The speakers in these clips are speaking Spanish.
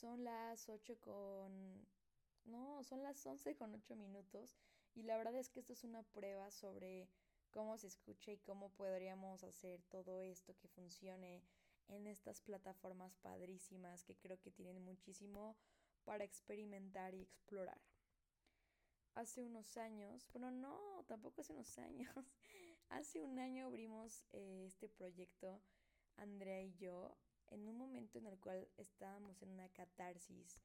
Son las 8 con... No, son las 11 con 8 minutos y la verdad es que esto es una prueba sobre cómo se escucha y cómo podríamos hacer todo esto que funcione en estas plataformas padrísimas que creo que tienen muchísimo para experimentar y explorar. Hace unos años, bueno, no, tampoco hace unos años, hace un año abrimos eh, este proyecto, Andrea y yo, en un momento en el cual estábamos en una catarsis,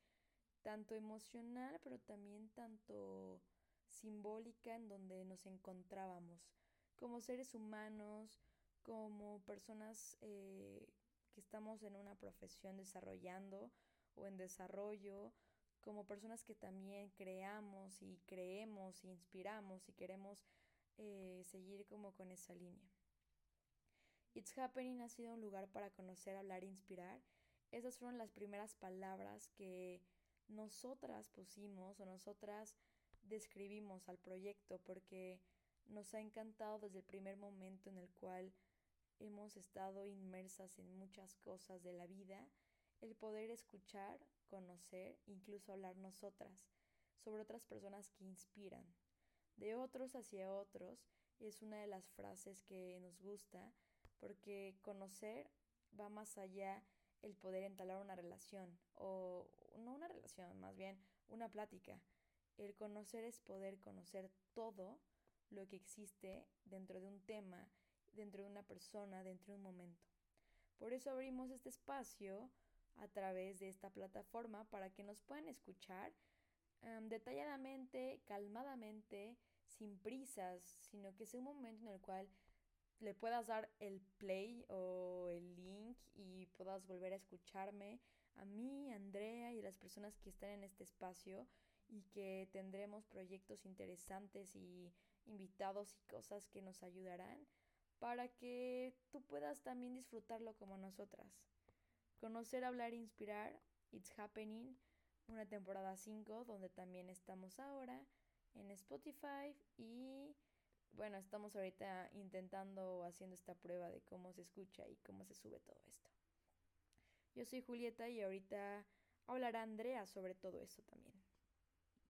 tanto emocional, pero también tanto simbólica, en donde nos encontrábamos como seres humanos, como personas eh, que estamos en una profesión desarrollando o en desarrollo, como personas que también creamos y creemos e inspiramos y queremos eh, seguir como con esa línea. It's Happening ha sido un lugar para conocer, hablar e inspirar. Esas fueron las primeras palabras que nosotras pusimos o nosotras describimos al proyecto porque nos ha encantado desde el primer momento en el cual hemos estado inmersas en muchas cosas de la vida, el poder escuchar, conocer, incluso hablar nosotras sobre otras personas que inspiran. De otros hacia otros es una de las frases que nos gusta porque conocer va más allá el poder entablar una relación, o no una relación, más bien una plática. El conocer es poder conocer todo lo que existe dentro de un tema, dentro de una persona, dentro de un momento. Por eso abrimos este espacio a través de esta plataforma para que nos puedan escuchar em, detalladamente, calmadamente, sin prisas, sino que sea un momento en el cual le puedas dar el play o el link y puedas volver a escucharme a mí, Andrea y a las personas que están en este espacio y que tendremos proyectos interesantes y invitados y cosas que nos ayudarán para que tú puedas también disfrutarlo como nosotras. Conocer, hablar e inspirar, It's Happening, una temporada 5 donde también estamos ahora en Spotify y bueno, estamos ahorita intentando o haciendo esta prueba de cómo se escucha y cómo se sube todo esto. Yo soy Julieta y ahorita hablará Andrea sobre todo esto también.